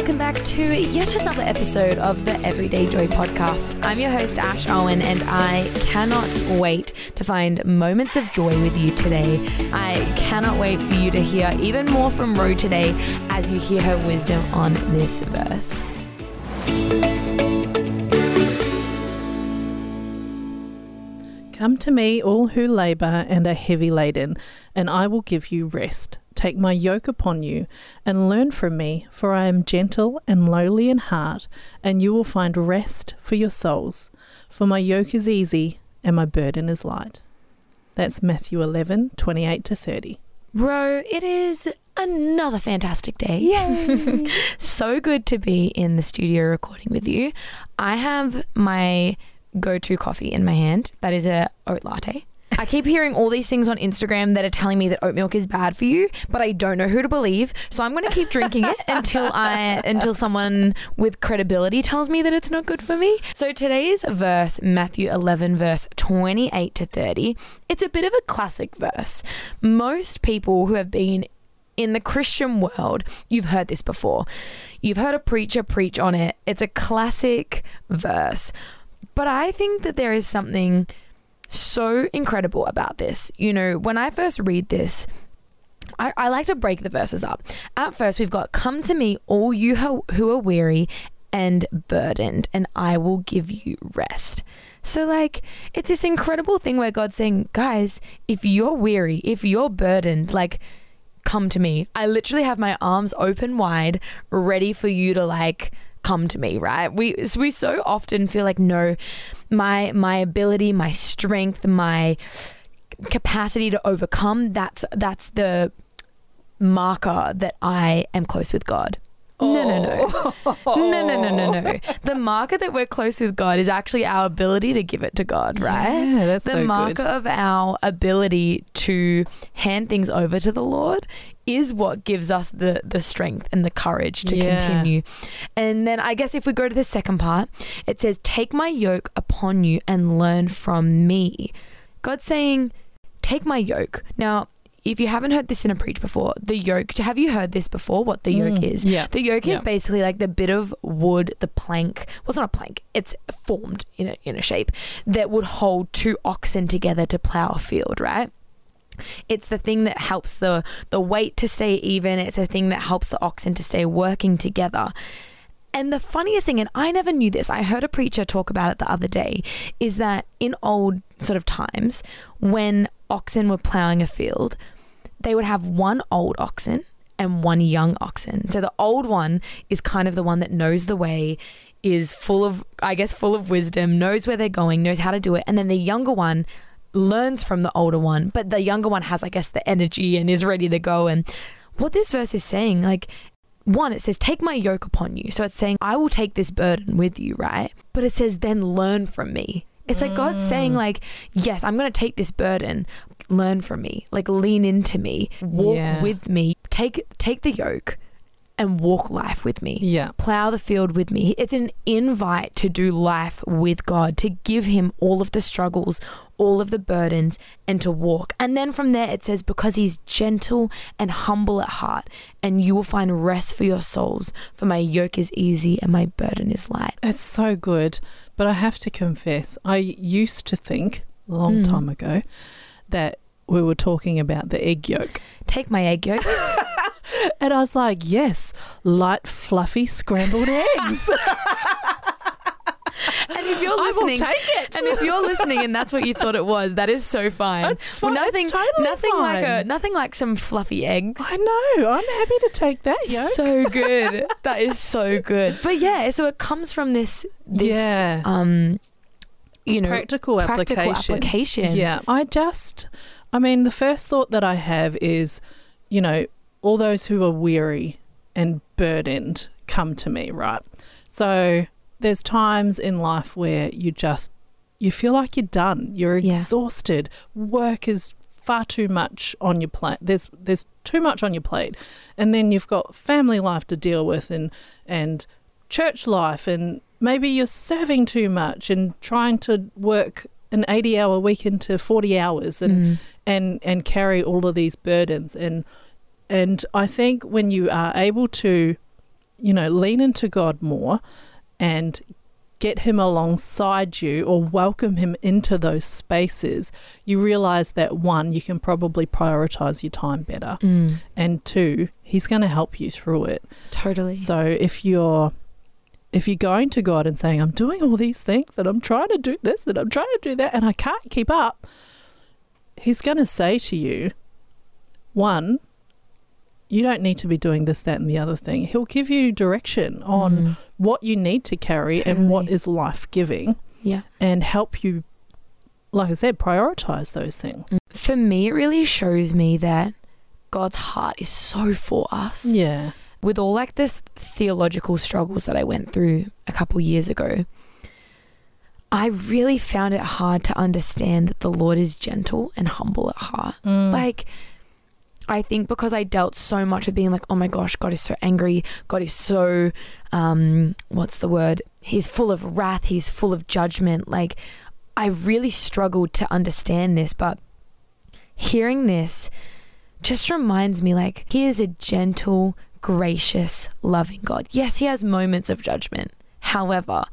welcome back to yet another episode of the Everyday Joy podcast. I'm your host, Ash Owen, and I cannot wait to find moments of joy with you today. I cannot wait for you to hear even more from Ro today as you hear her wisdom on this verse. Come to me, all who labour and are heavy laden, and I will give you rest. Take my yoke upon you and learn from me, for I am gentle and lowly in heart, and you will find rest for your souls. For my yoke is easy and my burden is light. That's Matthew 11 28 to 30. Ro, it is another fantastic day. Yay! so good to be in the studio recording with you. I have my go-to coffee in my hand. That is a oat latte. I keep hearing all these things on Instagram that are telling me that oat milk is bad for you, but I don't know who to believe. So I'm going to keep drinking it until I until someone with credibility tells me that it's not good for me. So today's verse, Matthew 11 verse 28 to 30, it's a bit of a classic verse. Most people who have been in the Christian world, you've heard this before. You've heard a preacher preach on it. It's a classic verse. But I think that there is something so incredible about this. You know, when I first read this, I, I like to break the verses up. At first, we've got, Come to me, all you who, who are weary and burdened, and I will give you rest. So, like, it's this incredible thing where God's saying, Guys, if you're weary, if you're burdened, like, come to me. I literally have my arms open wide, ready for you to, like, come to me, right? We we so often feel like no, my my ability, my strength, my capacity to overcome that's that's the marker that I am close with God. No, no, no. No, no, no, no, no. Oh. The marker that we're close with God is actually our ability to give it to God, right? Yeah, that's the so marker good. of our ability to hand things over to the Lord is what gives us the the strength and the courage to Yeah. continue. And then I guess if we go to the second part, it says, "Take my yoke upon you and learn from me." God's saying, "Take my yoke." Now, if you haven't heard this in a preach before, the yoke, have you heard this before? What the yoke Mm, is? Yeah. The yoke is basically like the bit of wood, the plank. Well, it's not a plank. It's formed in a in a shape that would hold two oxen together to plow a field, right? It's the thing that helps the the weight to stay even. It's the thing that helps the oxen to stay working together. And the funniest thing, and I never knew this, I heard a preacher talk about it the other day, is that in old sort of times, when oxen were plowing a field, they would have one old oxen and one young oxen. So the old one is kind of the one that knows the way, is full of, I guess, full of wisdom, knows where they're going, knows how to do it. And then the younger one learns from the older one, but the younger one has, I guess, the energy and is ready to go. And what this verse is saying, like, one, it says, Take my yoke upon you. So it's saying, I will take this burden with you, right? But it says, Then learn from me. It's like God's saying, mm. like, yes, I'm going to take this burden, learn from me, like lean into me, walk Yeah. with me, take take the yoke, and walk life with me Yeah. plow the field with me. It's an invite to do life with God, to give Him all of the struggles, all of the burdens, and to walk. And then from there, it says, Because He's gentle and humble at heart, and you will find rest for your souls. For my yoke is easy and my burden is light. It's so good. But I have to confess, I used to think a long Mm. time ago that we were talking about the egg yolk. Take my egg yolks. And I was like, yes, light, fluffy, scrambled eggs. and if you're I will listening, take it. and if you're listening and that's what you thought it was, that is so fine. It's fine. Well, nothing, totally nothing like a, nothing like some fluffy eggs. I know. I'm happy to take that yolk. So good. that is so good. But yeah, so it comes from this this Yeah. um you know practical, practical application. application. Yeah. I just, I mean, the first thought that I have is, you know, all those who are weary and burdened come to me, right? So there's times in life where you just, you feel like you're done. You're Yeah. exhausted. Work is far too much on your plate. There's there's too much on your plate, and then you've got family life to deal with, and and church life, and maybe you're serving too much and trying to work an 80 hour week into 40 hours and Mm. and and carry all of these burdens and and I think when you are able to you know, lean into God more and get him alongside you or welcome him into those spaces, you realize that one, you can probably prioritize your time better. Mm. And two, he's going to help you through it. Totally. So if you're if you're going to God and saying, I'm doing all these things and I'm trying to do this and I'm trying to do that and I can't keep up, He's going to say to you, one, you don't need to be doing this, that, and the other thing. He'll give you direction on Mm. what you need to carry and what is life giving Yeah. and help you, like I said, prioritize those things. For me, it really shows me that God's heart is so for us. Yeah. With all like the th- theological struggles that I went through a couple years ago, I really found it hard to understand that the Lord is gentle and humble at heart. Mm. Like, I think because I dealt so much with being like, oh my gosh, God is so angry. God is so, um, what's the word? He's full of wrath. He's full of judgment. Like, I really struggled to understand this, but hearing this just reminds me like, He is a gentle, gracious, loving God. Yes, He has moments of judgment. However,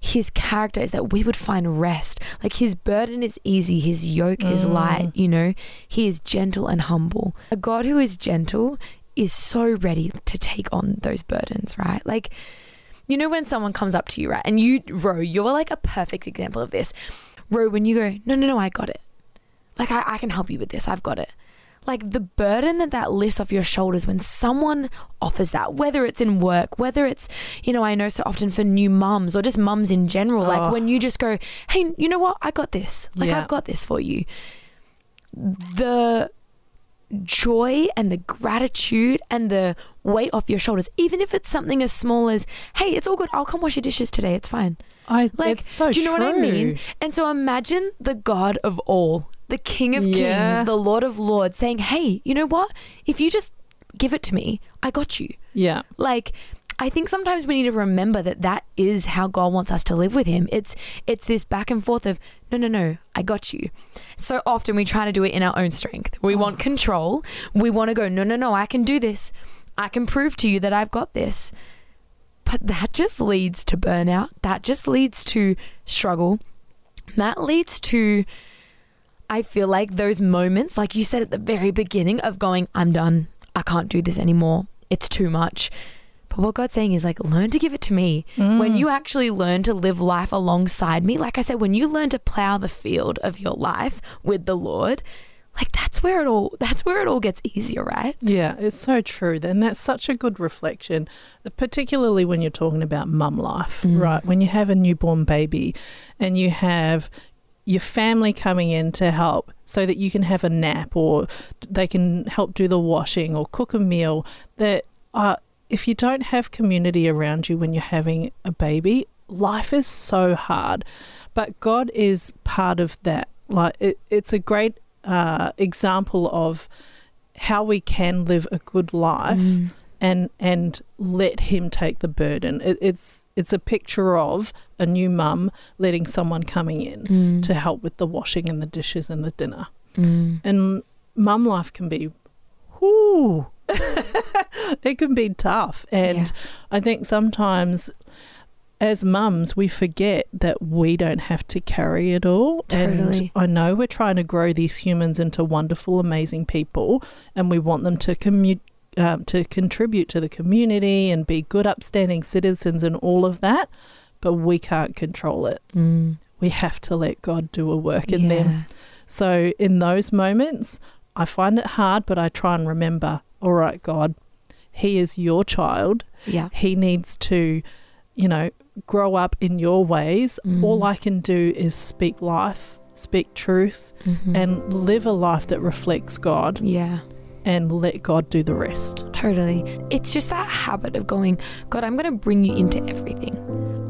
his character is that we would find rest. Like his burden is easy, his yoke is Mm. light, you know? He is gentle and humble. A God who is gentle is so ready to take on those burdens, right? Like, you know, when someone comes up to you, right? And you, Ro, you're like a perfect example of this. Ro, when you go, no, no, no, I got it. Like, I, I can help you with this. I've got it like the burden that that lifts off your shoulders when someone offers that whether it's in work whether it's you know i know so often for new mums or just mums in general Oh. like when you just go hey you know what? I got this. Like Yeah. i've got this for you. The joy and the gratitude and the weight off your shoulders even if it's something as small as hey it's all good. I'll come wash your dishes today. It's fine. I, like, it's so do you know what I mean? And so imagine the God of all, the King of Yeah. Kings, the Lord of Lords, saying, "Hey, you know what? If you just give it to me, I got you." Yeah. Like, I think sometimes we need to remember that that is how God wants us to live with Him. It's it's this back and forth of, "No, no, no, I got you." So often we try to do it in our own strength. We Oh. want control. We want to go, "No, no, no, I can do this. I can prove to you that I've got this." But that just leads to burnout. That just leads to struggle. That leads to, I feel like those moments, like you said at the very beginning, of going, I'm done. I can't do this anymore. It's too much. But what God's saying is like, learn to give it to me. When Mm. you actually learn to live life alongside me, like I said, when you learn to plow the field of your life with the Lord, like that's where it all that's where it all gets easier, right? Yeah, it's so true. And that's such a good reflection, particularly when you're talking about mum life, Mm. right? When you have a newborn baby and you have your family coming in to help so that you can have a nap or they can help do the washing or cook a meal that uh, if you don't have community around you when you're having a baby life is so hard but god is part of that like it, it's a great uh, example of how we can live a good life Mm. And and let him take the burden. It, it's it's a picture of a new mum letting someone coming in Mm. to help with the washing and the dishes and the dinner. Mm. And mum life can be, whoo, it can be tough. And Yeah. I think sometimes. As mums, we forget that we don't have to carry it all. Totally. And I know we're trying to grow these humans into wonderful, amazing people, and we want them to commute um, to contribute to the community and be good, upstanding citizens and all of that, but we can't control it. Mm. We have to let God do a work in them. So, in those moments, I find it hard, but I try and remember all right, God, He is your child. Yeah. He needs to, you know, grow up in your ways. Mm. All I can do is speak life, speak truth, Mhm. and live a life that reflects God yeah. And let God do the rest. Totally. It's just that habit of going, God, I'm going to bring you into everything.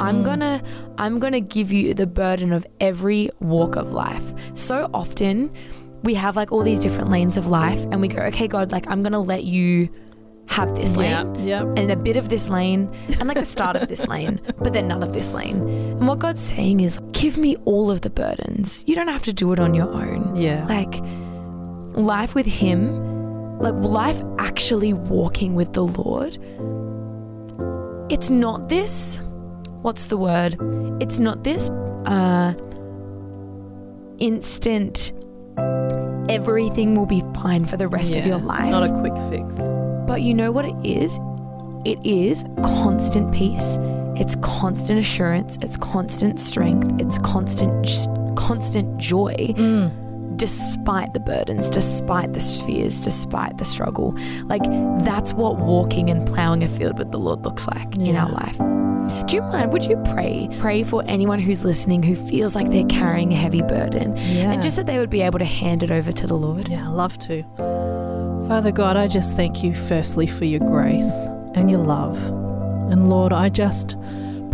I'm Mm. going to I'm going to give you the burden of every walk of life. So often we have like all these different lanes of life and we go, "Okay, God, like I'm going to let you have this lane." Yeah. And a bit of this lane, and like the start of this lane, but then none of this lane. And what God's saying is, give me all of the burdens. You don't have to do it on your own Yeah. like life with him like life actually walking with the lord it's not this, what's the word? It's not this uh, instant, everything will be fine for the rest of your life. It's not a quick fix. But you know what it is? It is constant peace. It's constant assurance. It's constant strength. It's constant, constant joy, Mm. Despite the burdens, despite the fears, despite the struggle. Like that's what walking and plowing a field with the Lord looks like in our life. Do you mind? Would you pray? Pray for anyone who's listening who feels like they're carrying a heavy burden, Yeah. and just that they would be able to hand it over to the Lord. Yeah, I love to. Father God, I just thank you firstly for your grace and your love. And Lord, I just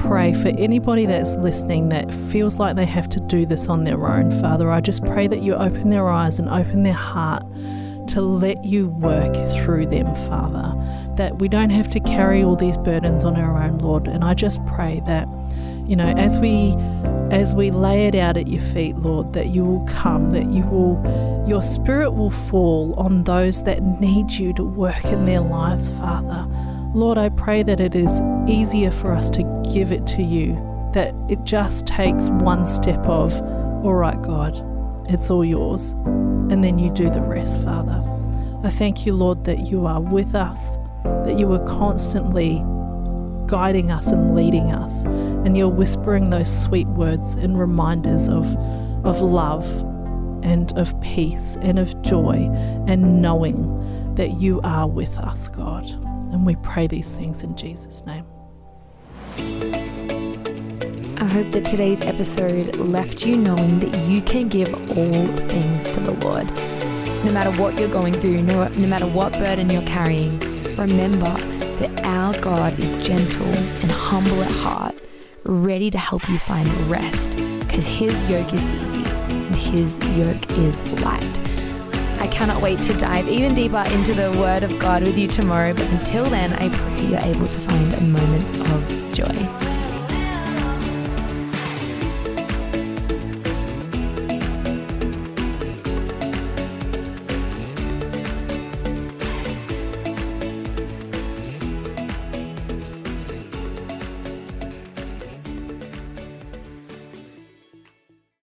pray for anybody that's listening that feels like they have to do this on their own. Father, I just pray that you open their eyes and open their heart to let you work through them, Father. That we don't have to carry all these burdens on our own, Lord. And I just pray that, you know, as we as we lay it out at your feet, Lord, that you will come, that you will your spirit will fall on those that need you to work in their lives, Father. Lord, I pray that it is easier for us to give it to you, that it just takes one step of, all right, God, it's all yours. And then you do the rest, Father. I thank you, Lord, that you are with us, that you are constantly guiding us and leading us, and you're whispering those sweet words and reminders of, of love and of peace and of joy and knowing that you are with us, God. And we pray these things in Jesus' name. I hope that today's episode left you knowing that you can give all things to the Lord. No matter what you're going through, no, no matter what burden you're carrying, remember that our God is gentle and humble at heart, ready to help you find rest because his yoke is easy and his yoke is light. I cannot wait to dive even deeper into the Word of God with you tomorrow, but until then, I pray you're able to find moments of joy.